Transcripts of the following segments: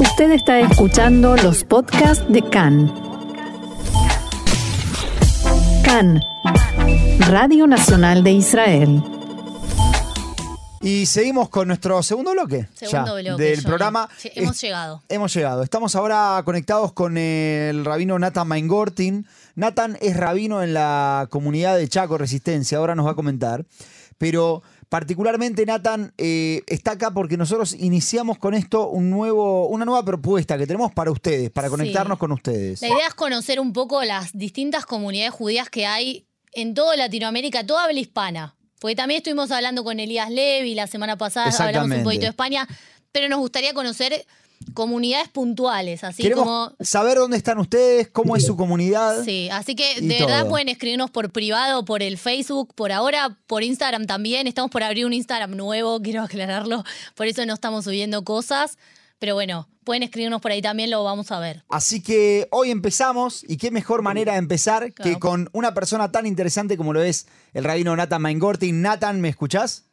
Usted está escuchando los podcasts de CAN. CAN, Radio Nacional de Israel. Y seguimos con nuestro segundo bloque, Segundo ya, bloque, del Johnny. programa. Sí, hemos Es- llegado. Hemos llegado. Estamos ahora conectados con el rabino Nathan Maingortin. Nathan es rabino en la comunidad de Chaco Resistencia, ahora nos va a comentar. Pero particularmente Nathan eh, está acá porque nosotros iniciamos con esto un nuevo, una nueva propuesta que tenemos para ustedes, para Sí. conectarnos con ustedes. La idea es conocer un poco las distintas comunidades judías que hay en toda Latinoamérica, toda habla hispana. Porque también estuvimos hablando con Elías Levi la semana pasada, hablamos un poquito de España, pero nos gustaría conocer comunidades puntuales, así Queremos como... saber dónde están ustedes, cómo es su comunidad. Sí, así que de verdad todo. pueden escribirnos por privado, por el Facebook, por ahora, por Instagram también. Estamos por abrir un Instagram nuevo, quiero aclararlo, por eso no estamos subiendo cosas. Pero bueno, pueden escribirnos por ahí también, lo vamos a ver. Así que hoy empezamos, y qué mejor manera de empezar que con una persona tan interesante como lo es el rabino Nathan Maingortin. Nathan, ¿me escuchás?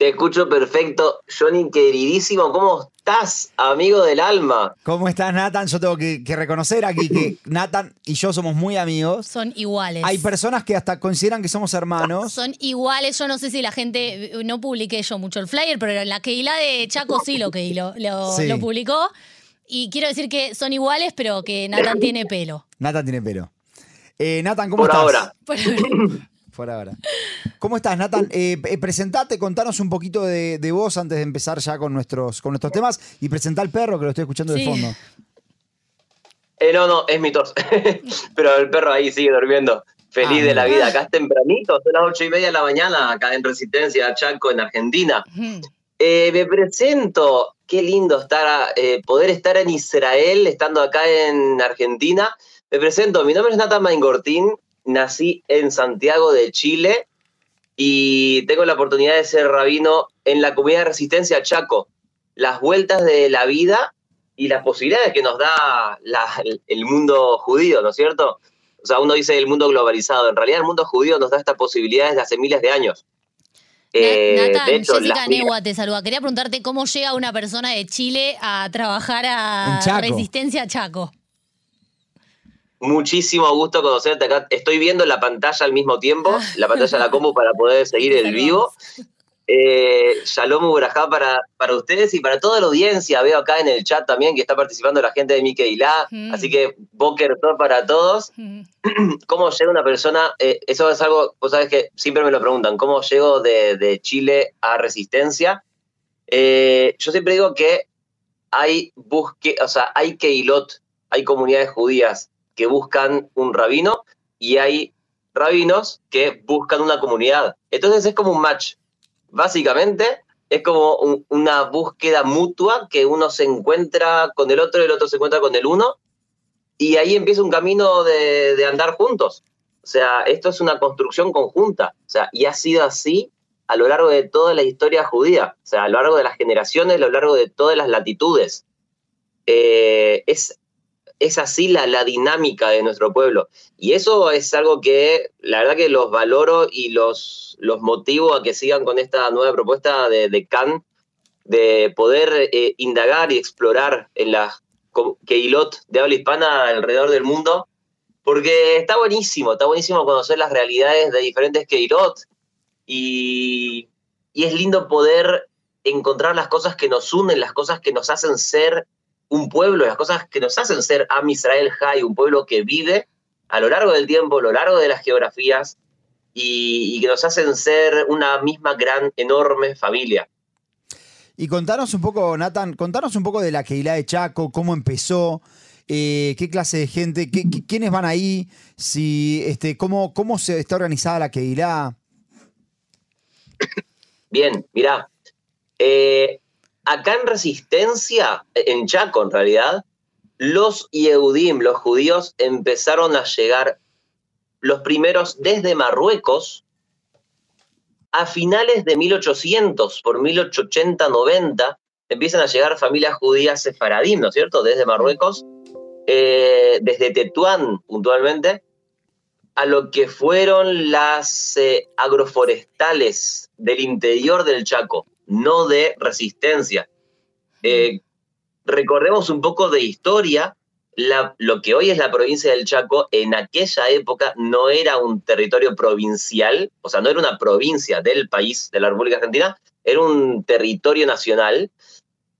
Te escucho perfecto. Johnny, queridísimo, ¿cómo estás, amigo del alma? ¿Cómo estás, Nathan? Yo tengo que, que reconocer aquí que Nathan y yo somos muy amigos. Son iguales. Hay personas que hasta consideran que somos hermanos. Son iguales, yo no sé si la gente, no publiqué yo mucho el flyer, pero en la Keila de Chaco sí lo que lo, lo, Sí. lo publicó. Y quiero decir que son iguales, pero que Nathan tiene pelo. Nathan tiene pelo. Eh, Nathan, ¿cómo Por estás? ahora. Por ahora. ¿Cómo estás, Nathan? Eh, eh, presentate, contanos un poquito de, de vos antes de empezar ya con nuestros, con nuestros temas y presentá al perro que lo estoy escuchando de fondo. Eh, no, no, es mi tos. Pero el perro ahí sigue durmiendo. Feliz Ah, de la vida. Acá es tempranito, son las ocho y media de la mañana, acá en Resistencia, Chaco, en Argentina. Eh, me presento. Qué lindo estar, eh, poder estar en Israel, estando acá en Argentina. Me presento. Mi nombre es Nathan Maingortín. Nací en Santiago de Chile y tengo la oportunidad de ser rabino en la comunidad de resistencia Chaco. Las vueltas de la vida y las posibilidades que nos da la- el mundo judío, ¿no es cierto? O sea, uno dice el mundo globalizado. En realidad, el mundo judío nos da estas posibilidades de hace miles de años. Eh, Nathan, de hecho, Jessica Negua te saluda. Quería preguntarte cómo llega una persona de Chile a trabajar a. Resistencia Chaco. Muchísimo gusto conocerte acá. Estoy viendo la pantalla al mismo tiempo, la pantalla de la compu para poder seguir el vivo. Eh, Shalom Ubrajá para, para ustedes y para toda la audiencia. Veo acá en el chat también que está participando la gente de Miqueilá. Mm. Así que Boker para todos. Ujú. ¿Cómo llega una persona? eh, eso es algo, vos sabés que siempre me lo preguntan. ¿Cómo llego de, de Chile a Resistencia? Eh, yo siempre digo que hay busque, o sea, hay keilot, hay comunidades judías que buscan un rabino y hay rabinos que buscan una comunidad. Entonces es como un match. Básicamente es como un- una búsqueda mutua que uno se encuentra con el otro y el otro se encuentra con el uno y ahí empieza un camino de, de andar juntos. O sea, esto es una construcción conjunta. O sea, y ha sido así a lo largo de toda la historia judía. O sea, a lo largo de las generaciones, a lo largo de todas las latitudes. Eh, es, es así la, la dinámica de nuestro pueblo. Y eso es algo que la verdad que los valoro y los, los motivo a que sigan con esta nueva propuesta de, de Kant, de poder eh, indagar y explorar en las Keilot de habla hispana alrededor del mundo, porque está buenísimo, está buenísimo conocer las realidades de diferentes Keilot y, y es lindo poder encontrar las cosas que nos unen, las cosas que nos hacen ser un pueblo, las cosas que nos hacen ser Am Israel High, un pueblo que vive a lo largo del tiempo, a lo largo de las geografías y, y que nos hacen ser una misma gran, enorme familia. Y contanos un poco, Nathan, contanos un poco de la Keilah de Chaco, cómo empezó, eh, qué clase de gente, qué- qué- quiénes van ahí, si, este, cómo, cómo se está organizada la Keilah. Bien, mirá, eh, acá en Resistencia, en Chaco en realidad, los Yehudim, los judíos, empezaron a llegar los primeros desde Marruecos a finales de 1800, por 1880-90, empiezan a llegar familias judías sefaradim, ¿no es cierto? Desde Marruecos, eh, desde Tetuán puntualmente, a lo que fueron las eh, agroforestales del interior del Chaco, no de resistencia. Eh, recordemos un poco de historia. La, lo que hoy es la provincia del Chaco, en aquella época no era un territorio provincial, o sea, no era una provincia del país, de la República Argentina, era un territorio nacional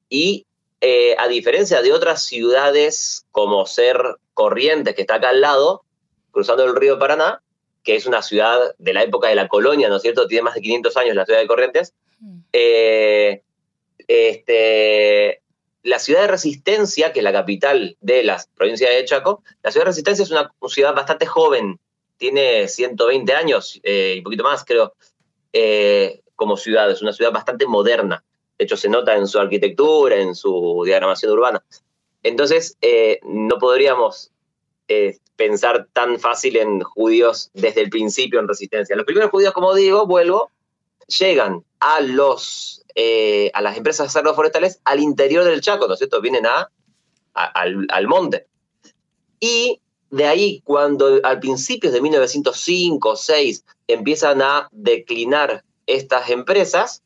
y eh, a diferencia de otras ciudades como ser Corrientes, que está acá al lado, cruzando el río Paraná, que es una ciudad de la época de la colonia, ¿no es cierto? Tiene más de 500 años la ciudad de Corrientes. Mm. Eh, este, la ciudad de Resistencia, que es la capital de la provincia de Chaco, la ciudad de Resistencia es una ciudad bastante joven, tiene 120 años eh, y poquito más, creo, eh, como ciudad, es una ciudad bastante moderna. De hecho, se nota en su arquitectura, en su diagramación urbana. Entonces, no podríamos pensar tan fácil en judíos desde el principio en resistencia. Los primeros judíos, como digo, vuelvo, llegan a los eh, a las empresas agroforestales al interior del Chaco, ¿no es cierto? Vienen a, al, al, monte. Y de ahí, cuando al principios de 1905 o 6 empiezan a declinar estas empresas,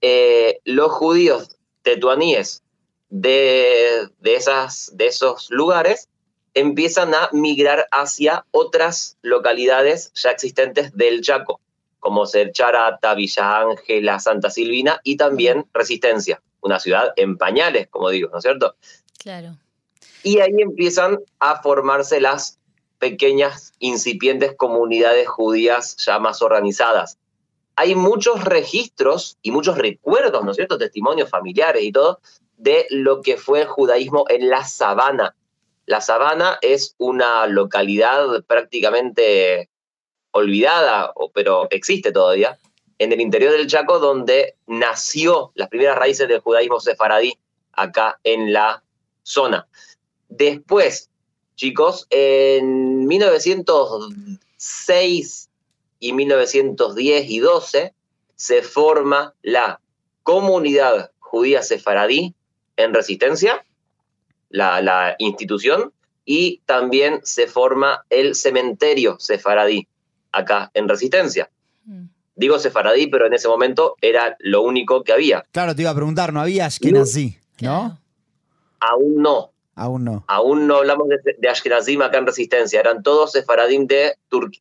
eh, los judíos tetuaníes de, de, esas, de esos lugares empiezan a migrar hacia otras localidades ya existentes del Chaco, como ser Charata, Villa Ángela, Santa Silvina y también Resistencia, una ciudad en pañales, como digo, ¿no es cierto? Claro. Y ahí empiezan a formarse las pequeñas, incipientes comunidades judías ya más organizadas. Hay muchos registros y muchos recuerdos, ¿no es cierto? Testimonios familiares y todo, de lo que fue el judaísmo en la sabana, la Sabana es una localidad prácticamente olvidada, pero existe todavía, en el interior del Chaco, donde nació las primeras raíces del judaísmo sefaradí acá en la zona. Después, chicos, en 1906 y 1910 y 12 se forma la comunidad judía sefaradí en resistencia la, institución, y también se forma el cementerio sefaradí, acá en Resistencia. Mm. Digo sefaradí, pero en ese momento era lo único que había. Claro, te iba a preguntar, ¿no había Ashkenazi? ¿No? Aún no. Aún no. Aún no hablamos de, de Ashkenazim acá en Resistencia, eran todos sefaradim de,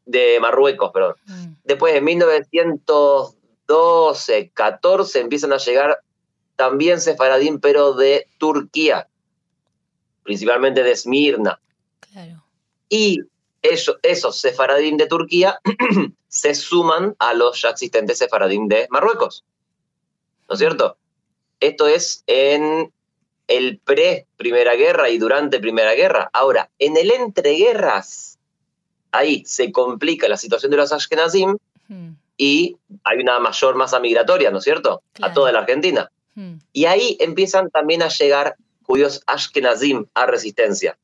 de Marruecos, perdón. Mm. Después, en 1912, 14, empiezan a llegar también sefaradim, pero de Turquía principalmente de Esmirna. Claro. Y eso, esos sefaradín de Turquía se suman a los ya existentes sefaradín de Marruecos. ¿No es cierto? Esto es en el pre-Primera Guerra y durante Primera Guerra. Ahora, en el entreguerras, ahí se complica la situación de los Ashkenazim Mm. y hay una mayor masa migratoria, ¿no es cierto? Claro. A toda la Argentina. Mm. Y ahí empiezan también a llegar judíos ashkenazim a resistencia.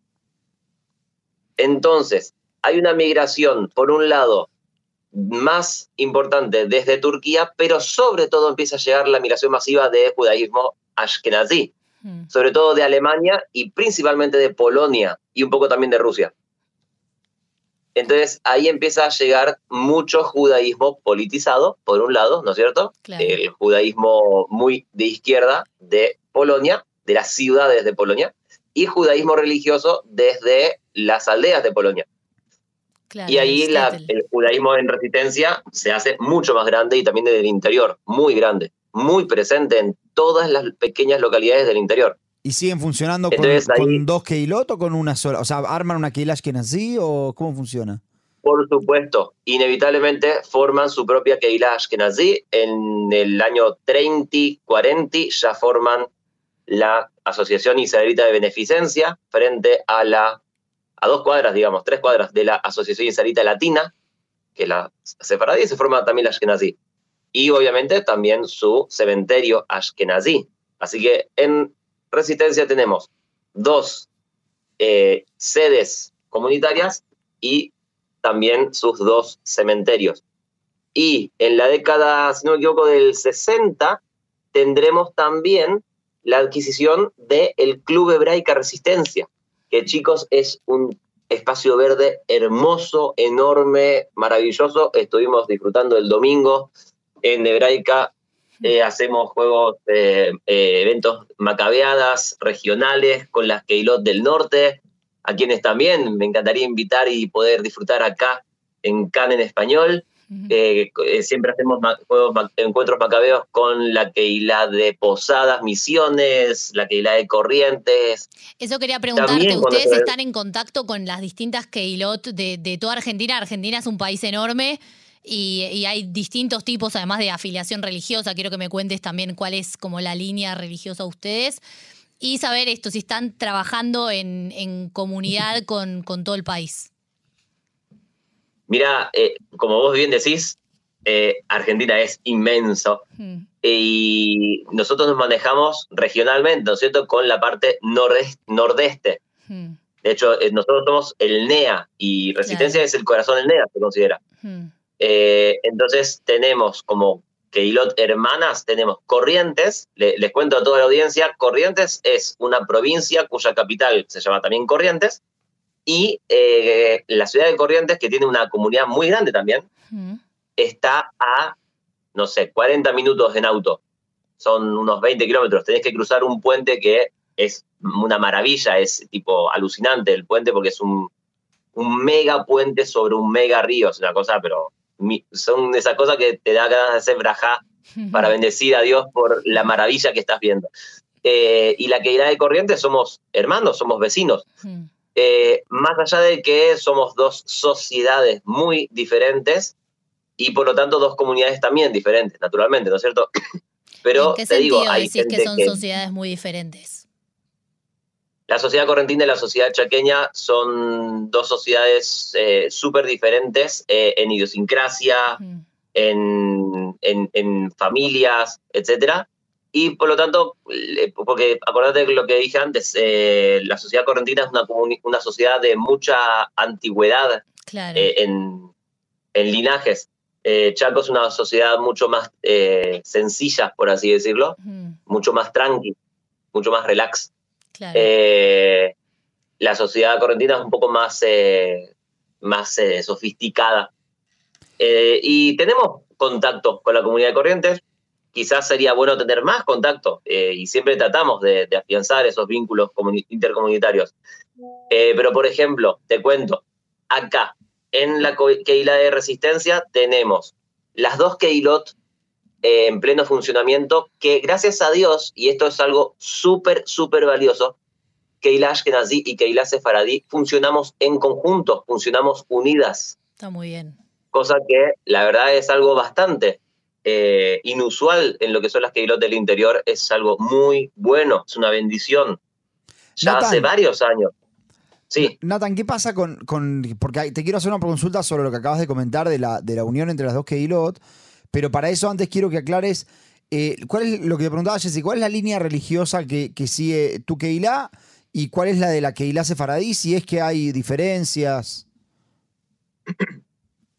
Entonces, hay una migración, por un lado, más importante desde Turquía, pero sobre todo empieza a llegar la migración masiva de judaísmo ashkenazí, Mm. sobre todo de Alemania y principalmente de Polonia y un poco también de Rusia. Entonces ahí empieza a llegar mucho judaísmo politizado, por un lado, ¿no es cierto? Claro. El judaísmo muy de izquierda de Polonia, de las ciudades de Polonia, y judaísmo religioso desde las aldeas de Polonia. Claro, Y ahí la- el judaísmo en resistencia se hace mucho más grande y también desde el interior, muy grande, muy presente en todas las pequeñas localidades del interior. ¿Y siguen funcionando con, Entonces, ahí- con dos Keilot o con una sola? O sea, ¿arman una Keilah o cómo funciona? Por supuesto, inevitablemente forman su propia Keilah Ashkenazi. En el año 30, 40 ya forman la Asociación Israelita de Beneficencia frente a la a dos cuadras, digamos, tres cuadras de la Asociación Israelita Latina, que la sefaradí, se forma también la Ashkenazi. Y obviamente también su cementerio Ashkenazi. Así que en Resistencia tenemos dos eh, sedes comunitarias y también sus dos cementerios. Y en la década, si no me equivoco, del 60, tendremos también la adquisición del Club Hebraica Resistencia, que chicos es un espacio verde hermoso, enorme, maravilloso. Estuvimos disfrutando el domingo en Hebraica eh, hacemos juegos, eh, eh, eventos macabeadas regionales con las Keilot del norte, a quienes también me encantaría invitar y poder disfrutar acá en Cannes en español. Eh, eh, siempre hacemos juegos, encuentros macabeos con la Keila de Posadas, Misiones, la Keila de Corrientes. Eso quería preguntarte, También ¿ustedes están en contacto con las distintas Keilot de, de toda Argentina? Argentina es un país enorme y, y hay distintos tipos, además de afiliación religiosa. Quiero que me cuentes también cuál es como la línea religiosa de ustedes. Y saber esto, si están trabajando en, en comunidad con, con todo el país. Mira, eh, como vos bien decís, eh, Argentina es inmenso Mm, y nosotros nos manejamos regionalmente, ¿no es cierto?, con la parte nordest- nordeste. mm, De hecho, eh, nosotros somos el NEA y Resistencia Claro. es el corazón del NEA, se considera. mm. Entonces tenemos como Keilot hermanas, tenemos Corrientes, le- les cuento a toda la audiencia, Corrientes es una provincia cuya capital se llama también Corrientes, y eh, la ciudad de Corrientes, que tiene una comunidad muy grande también, Mm, está a, no sé, 40 minutos en auto. Son unos 20 kilómetros. Tenés que cruzar un puente que es una maravilla, es tipo alucinante el puente porque es un, un mega puente sobre un mega río. Es una cosa, pero mi- son esas cosas que te da ganas de hacer brajá para bendecir a Dios por la maravilla que estás viendo. Eh, y la que irá de Corrientes somos hermanos, somos vecinos. Eh, más allá de que somos dos sociedades muy diferentes y por lo tanto dos comunidades también diferentes, naturalmente, ¿no es cierto? Pero ¿En qué te digo, hay decís gente que son que sociedades muy diferentes? la sociedad correntina y la sociedad chaqueña son dos sociedades eh, súper diferentes eh, en idiosincrasia, Mm, en, en- en familias, etcétera. Y por lo tanto, porque acordate de lo que dije antes, eh, la sociedad correntina es una, una sociedad de mucha antigüedad Claro. eh, en, en linajes. Eh, Chaco es una sociedad mucho más eh, sencilla, por así decirlo, mucho más tranqui, mucho más relax. claro. La sociedad correntina es un poco más, más sofisticada. Y tenemos contacto con la comunidad de Corrientes. Quizás sería bueno tener más contacto eh, y siempre tratamos de, de afianzar esos vínculos comuni- intercomunitarios. Eh, pero, por ejemplo, te cuento, acá en la Keila de Resistencia tenemos las dos Keilot eh, en pleno funcionamiento que gracias a Dios, y esto es algo súper, súper valioso, Keila Ashkenazi y Keila Sefaradí funcionamos en conjunto, funcionamos unidas, Está muy bien. cosa que la verdad es algo bastante eh, inusual en lo que son las Keilot del interior, es algo muy bueno, es una bendición. Ya Nathan. hace varios años. Sí, Nathan, ¿qué pasa con, con- Porque te quiero hacer una consulta sobre lo que acabas de comentar de la, de la unión entre las dos Keilot, pero para eso antes quiero que aclares eh, cuál es lo que te preguntaba Jessy, cuál es la línea religiosa que, que sigue tu Keilah y cuál es la de la Keilah Sefaradí, si es que hay diferencias.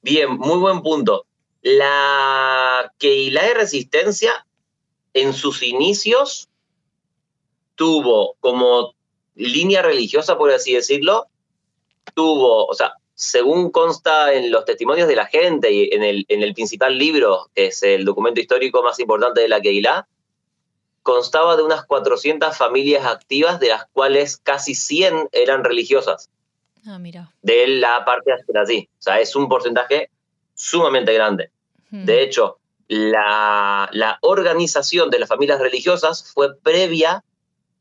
Bien, muy buen punto. La Keilah de Resistencia, en sus inicios, tuvo como línea religiosa, por así decirlo, tuvo, o sea, según consta en los testimonios de la gente y en el, en el principal libro, que es el documento histórico más importante de la Keilah, constaba de unas 400 familias activas, de las cuales casi 100 eran religiosas Ah, mira. de la parte así. O sea, es un porcentaje sumamente grande. Mm, De hecho, la, la organización de las familias religiosas fue previa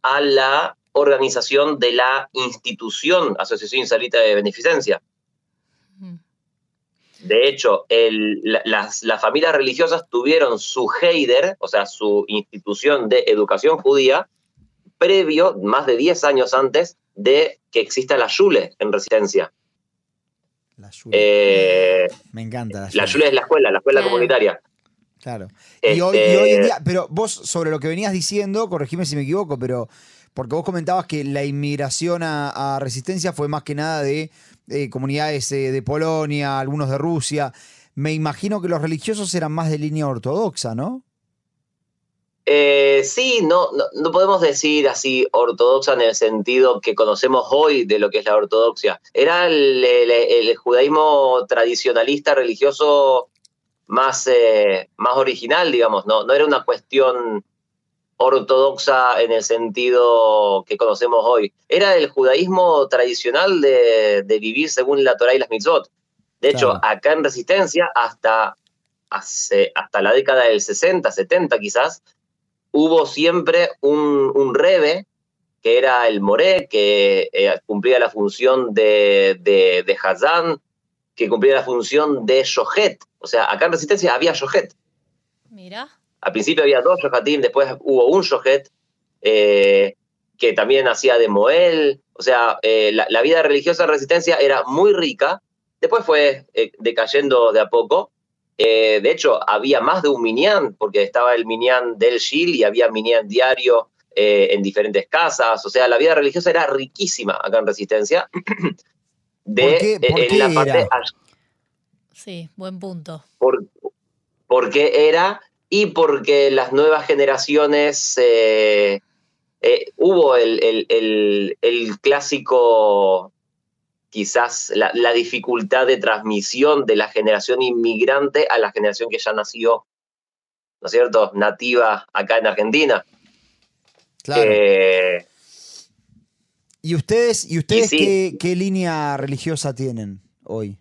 a la organización de la institución Asociación Israelita de Beneficencia. mm, De hecho, el- la- las, las familias religiosas tuvieron su Heider, o sea, su institución de educación judía, previo, más de 10 años antes de que exista la Shule en residencia. La Yule. Eh, Me encanta la la Yule. Shule es la escuela, la escuela comunitaria. Claro. Y hoy, y Este- hoy en día, pero vos sobre lo que venías diciendo, corregime si me equivoco, pero porque vos comentabas que la inmigración a, a Resistencia fue más que nada de eh, comunidades eh, de Polonia, algunos de Rusia. Me imagino que los religiosos eran más de línea ortodoxa, ¿no? Eh, sí, no, no, no podemos decir así ortodoxa en el sentido que conocemos hoy de lo que es la ortodoxia. Era el, el- el judaísmo tradicionalista religioso más, eh, más original, digamos, no, no era una cuestión ortodoxa en el sentido que conocemos hoy. Era el judaísmo tradicional de, vivir según la Torah y las mitzvot. De hecho, acá en Resistencia, hasta, hace, hasta la década del 60, 70 quizás, hubo siempre un, un rebe, que era el Moré, que eh, cumplía la función de, de, de Hazán, que cumplía la función de Shohet. O sea, acá en Resistencia había Shohet. Mira. Al principio había dos Shohatim, después hubo un Shohet, eh, que también hacía de Moel. O sea, eh, la, vida religiosa en Resistencia era muy rica. Después fue decayendo de a poco. De hecho, había más de un Minyan, porque estaba el Minyan del Shil y había Minyan diario eh, en diferentes casas. O sea, la vida religiosa era riquísima acá en Resistencia. De, ¿Por qué, la parte Sí, buen punto. Por, porque era y porque las nuevas generaciones eh, eh, hubo el, el, clásico, quizás la, la, dificultad de transmisión de la generación inmigrante a la generación que ya nació, ¿no es cierto?, nativa acá en Argentina. Claro. Eh, ¿Y ustedes, y ustedes qué, línea religiosa tienen hoy?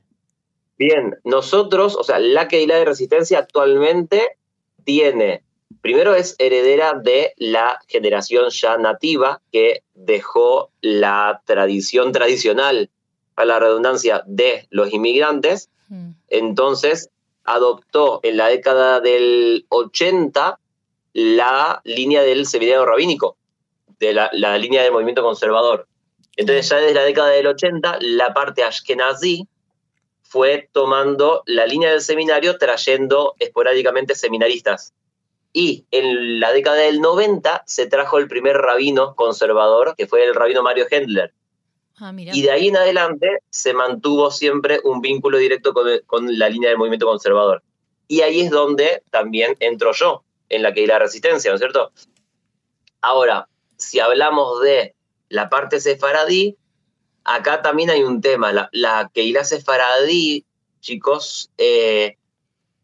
Bien, nosotros, o sea, la Keilah de Resistencia actualmente tiene, primero es heredera de la generación ya nativa que dejó la tradición tradicional, a la redundancia, de los inmigrantes. Mm. Entonces, adoptó en la década del 80 la línea del seminario rabínico, de la, línea del movimiento conservador. Entonces ya desde la década del 80, la parte ashkenazí fue tomando la línea del seminario, trayendo esporádicamente seminaristas. Y en la década del 90 se trajo el primer rabino conservador, que fue el rabino Mario Hendler. Ah, y de ahí en adelante se mantuvo siempre un vínculo directo con, con, la línea del movimiento conservador. Y ahí es donde también entro yo, en la que hay resistencia, ¿no es cierto? Ahora, si hablamos de la parte sefaradí, acá también hay un tema. La, la sefaradí, chicos, eh,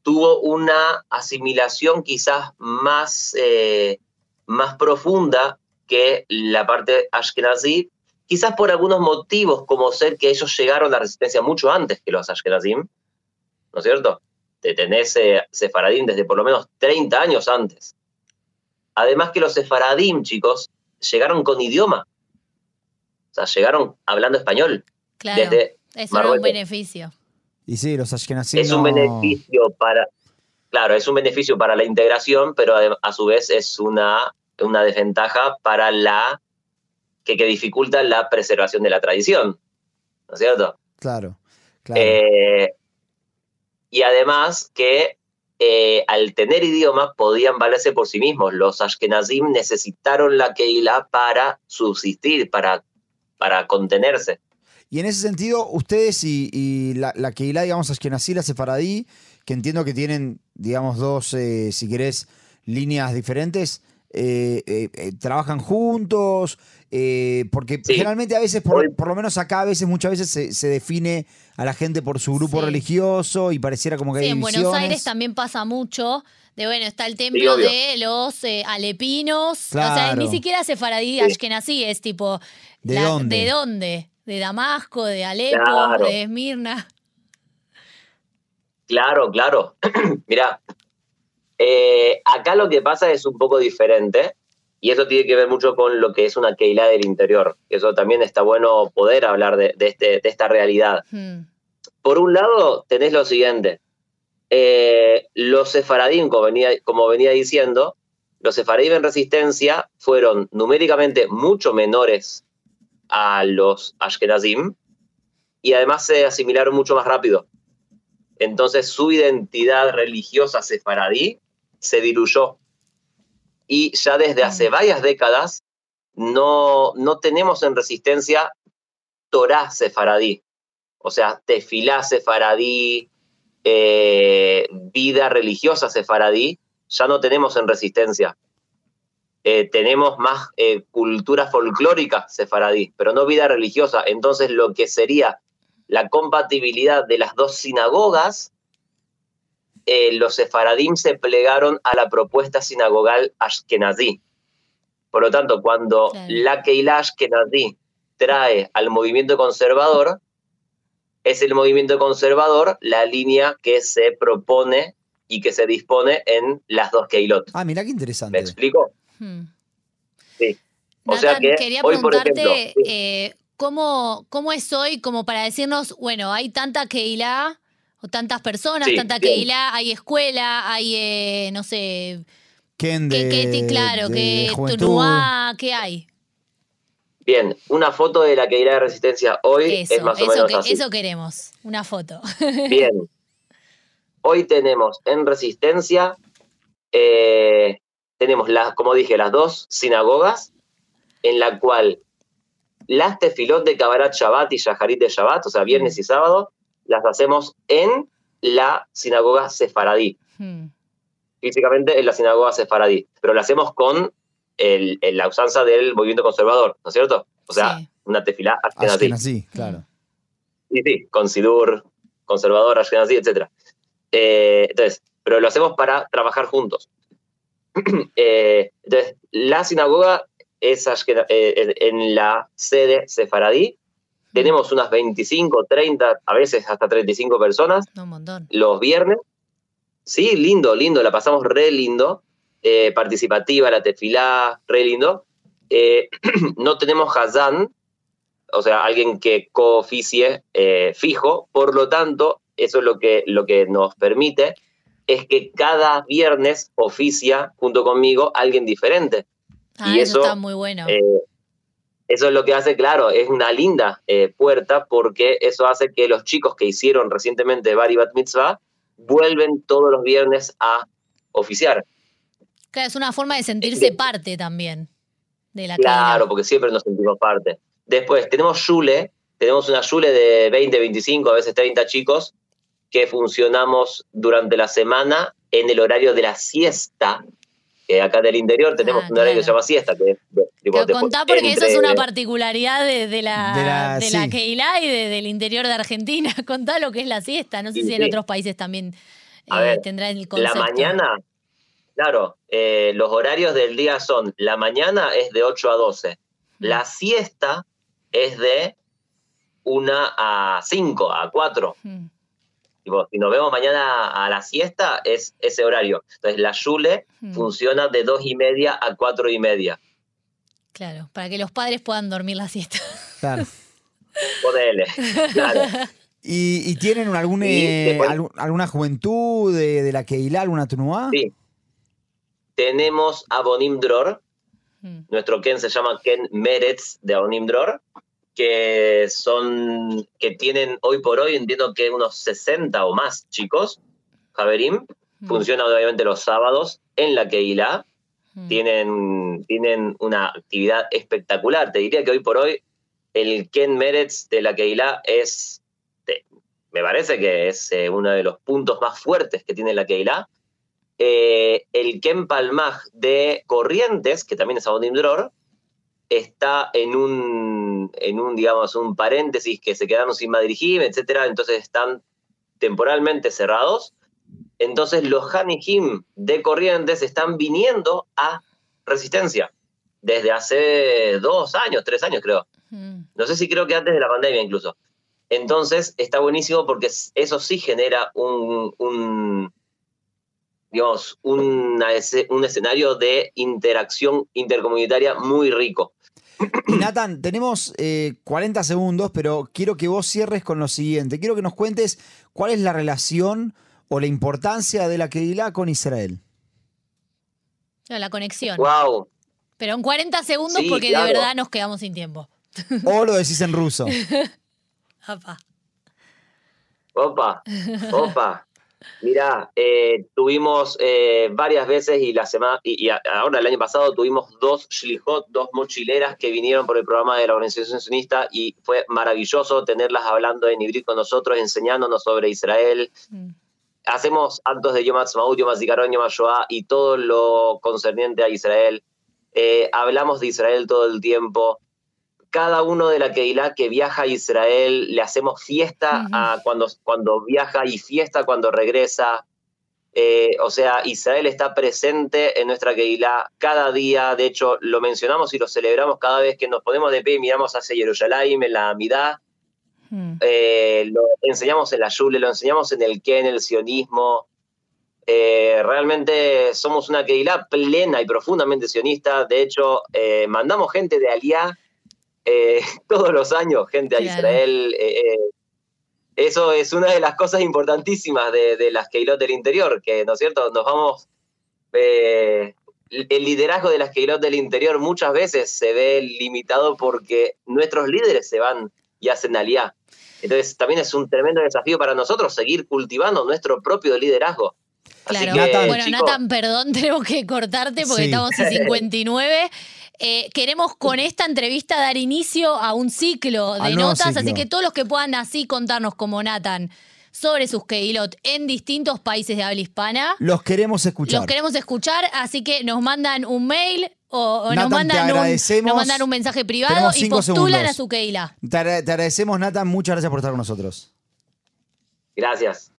tuvo una asimilación quizás más, eh, más profunda que la parte ashkenazí, quizás por algunos motivos, como ser que ellos llegaron a la resistencia mucho antes que los ashkenazim, ¿no es cierto? De tener sefaradín desde por lo menos 30 años antes. Además que los sefaradim, chicos, llegaron con idioma. O sea, llegaron hablando español. Claro, desde era un beneficio. Y sí, los ashkenazim Es un beneficio para... Claro, es un beneficio para la integración, pero a, su vez es una, una desventaja para la... Que, que dificulta la preservación de la tradición. ¿No es cierto? Claro, claro. Eh, y además que eh, al tener idioma podían valerse por sí mismos. Los Ashkenazim necesitaron la Keilah para subsistir, para, para contenerse. Y en ese sentido, ustedes y, la, la Keilah, digamos, Ashkenazí, la Sefaradí, que entiendo que tienen, digamos, dos, eh, si querés, líneas diferentes, eh, trabajan juntos, porque generalmente a veces, por, lo menos acá, a veces, muchas veces se define a la gente por su grupo religioso y pareciera como que hay en Buenos Aires también pasa mucho. De bueno, está el templo de los eh, alepinos. O sea, ni siquiera sefaradí ashkenazí, es tipo. ¿De dónde? ¿De dónde? De Damasco, de Alepo, de Esmirna. Claro, claro. Mira, eh, acá lo que pasa es un poco diferente. Y eso tiene que ver mucho con lo que es una Keilah del interior. Eso también está bueno poder hablar de, este, de esta realidad. Hmm. Por un lado, tenés lo siguiente. Eh, los sefaradín, como venía, como venía diciendo, los sefaradín en resistencia fueron numéricamente mucho menores a los ashkenazim y además se asimilaron mucho más rápido. Entonces su identidad religiosa sefaradí se diluyó y ya desde hace varias décadas no, no tenemos en resistencia Torah sefaradí, o sea, tefilá sefaradí, eh, vida religiosa sefaradí, ya no tenemos en resistencia. Eh, tenemos más eh, cultura folclórica sefaradí, pero no vida religiosa. Entonces, lo que sería la compatibilidad de las dos sinagogas eh, los sefaradim se plegaron a la propuesta sinagogal ashkenazí. Por lo tanto, cuando Claro. la Keilah ashkenazí trae al movimiento conservador, es el movimiento conservador la línea que se propone y que se dispone en las dos Keilot. Ah, mirá qué ¿Me interesante. explico? Hmm. Sí. O sea que quería hoy, por preguntarte ejemplo, sí. eh, ¿cómo, cómo es hoy como para decirnos, bueno, hay tanta Keilah o tantas personas, Sí, tanta. Keilah, hay escuela, hay, eh, no sé, Ken qué, de, qué- qué- claro, de qué juventud. Tunuá, qué hay. Bien, una foto de la Keilah de Resistencia hoy Eso, es más o eso, menos que- así. eso queremos, una foto. Bien. Hoy tenemos en Resistencia, eh, tenemos, las, como dije, las dos sinagogas, en la cual las tefilot de Kabarat Shabbat y Shaharit de Shabbat, o sea, viernes y sábado, las hacemos en la sinagoga sefaradí, Hmm. físicamente en la sinagoga sefaradí, pero la hacemos con el- el- la usanza del movimiento conservador, ¿no es cierto? O sea, Sí. una tefilá ashkenazí. Ashkenazí, claro. Sí, sí, con Sidur, conservador, Ashkenazi, etc. Eh, entonces, pero lo hacemos para trabajar juntos. Eh, entonces, la sinagoga es eh, en la sede sefaradí. Tenemos unas 25, 30, a veces hasta 35 personas un montón. los viernes. Sí, lindo, lindo, la pasamos re lindo. eh, participativa, la tefilá, re lindo. Eh, no tenemos Hazán, o sea, alguien que cooficie eh, fijo, por lo tanto, eso es lo que, lo que nos permite, es que cada viernes oficia junto conmigo alguien diferente. Ah, Y eso, eso, está muy bueno. Eso es lo que hace, claro, es una linda eh, puerta porque eso hace que los chicos que hicieron recientemente Bari Bat Mitzvah vuelven todos los viernes a oficiar. claro, es una forma de sentirse parte también de la Claro, porque siempre nos sentimos parte. Después tenemos Yule, tenemos una Yule de 20, 25, a veces 30 chicos que funcionamos durante la semana en el horario de la siesta. Que acá del interior tenemos Ah, un horario que se llama siesta. Que, es de- tipo, contá porque eso es una particularidad de, de la, De la- de la sí. Keilah y de- del interior de Argentina. Contá lo que es la siesta. No sé Sí, si en sí. otros países también A eh, ver, tendrá el La concepto. mañana, claro, eh, los horarios del día son, la mañana es de 8 a 12, la siesta es de 1 a 5, a 4. Mm. Tipo, si nos vemos mañana a la siesta, es ese horario. Entonces, la Yule Mm. funciona de 2 y media a 4 y media. Claro, para que los padres puedan dormir la siesta. Claro. Ponele. Claro. ¿Y, y tienen algún, Y eh, después- alguna juventud de, de la Keilah, alguna Tunuá? Sí. Tenemos a Bonim Dror, Mm. nuestro Ken se llama Ken Meretz de Abonim Dror, que son, que tienen hoy por hoy, entiendo que unos 60 o más chicos, Javerim, Mm. funciona obviamente los sábados en la Keilah, Mm. tienen, tienen una actividad espectacular, te diría que hoy por hoy el Ken Meretz de la Keilah es, te- me parece que es eh, uno de los puntos más fuertes que tiene la Keilah, eh, el Ken Palmaj de Corrientes, que también es Abonim Dror, está en un, en un, digamos, un paréntesis que se quedaron sin Madrijim, etcétera, entonces están temporalmente cerrados. Entonces los Hanijim de Corrientes están viniendo a Resistencia desde hace dos años, tres años creo. No sé si creo que antes de la pandemia incluso. Entonces está buenísimo porque eso sí genera un, un, digamos, una un escenario de interacción intercomunitaria muy rico. Y Nathan, tenemos eh, 40 segundos, pero quiero que vos cierres con lo siguiente. Quiero que nos cuentes cuál es la relación o la importancia de la Keilah con Israel. Claro, la conexión. ¡Wow! Pero en 40 segundos Sí, porque claro. de verdad nos quedamos sin tiempo. O lo decís en ruso. Apa. Opa, opa. Mirá, eh, tuvimos eh, varias veces y la semana y, ahora el año pasado tuvimos dos shlichot, dos mochileras que vinieron por el programa de la organización sionista y fue maravilloso tenerlas hablando en hibrid con nosotros, enseñándonos sobre Israel. Mm. Hacemos actos de Yom Ha'atzmaut, Yom HaZikaron, Yom HaShoah y todo lo concerniente a Israel. Eh, hablamos de Israel todo el tiempo. Cada uno de la Keilah que viaja a Israel le hacemos fiesta a cuando, cuando viaja y fiesta cuando regresa. Eh, o sea, Israel está presente en nuestra Keilah cada día. De hecho, lo mencionamos y lo celebramos cada vez que nos ponemos de pie y miramos hacia Jerusalén, en la Amidad. Eh, lo enseñamos en la Yule, lo enseñamos en el Ken, el sionismo. Eh, realmente somos una Keilah plena y profundamente sionista. De hecho, mandamos gente de Aliá eh, todos los años, gente a Claro. Israel. eh, eh, eso es una de las cosas importantísimas de, de las Keilot del interior, que, ¿no es cierto? Nos vamos... eh, el liderazgo de las Keilot del interior muchas veces se ve limitado porque nuestros líderes se van y hacen aliá. Entonces también es un tremendo desafío para nosotros seguir cultivando nuestro propio liderazgo. Así Claro. que, Nathan. bueno, chicos, Nathan, perdón, tenemos que cortarte porque Sí. estamos en 59. Eh, queremos con esta entrevista dar inicio a un ciclo de Al notas, así que todos los que puedan así contarnos como Nathan sobre sus Keilot en distintos países de habla hispana, Los queremos escuchar. los queremos escuchar, así que nos mandan un mail o, o nos, Nathan, mandan un, agradecemos. nos mandan un mensaje privado y postulan segundos. a su Keila. Te, te agradecemos, Nathan. Muchas gracias por estar con nosotros. Gracias.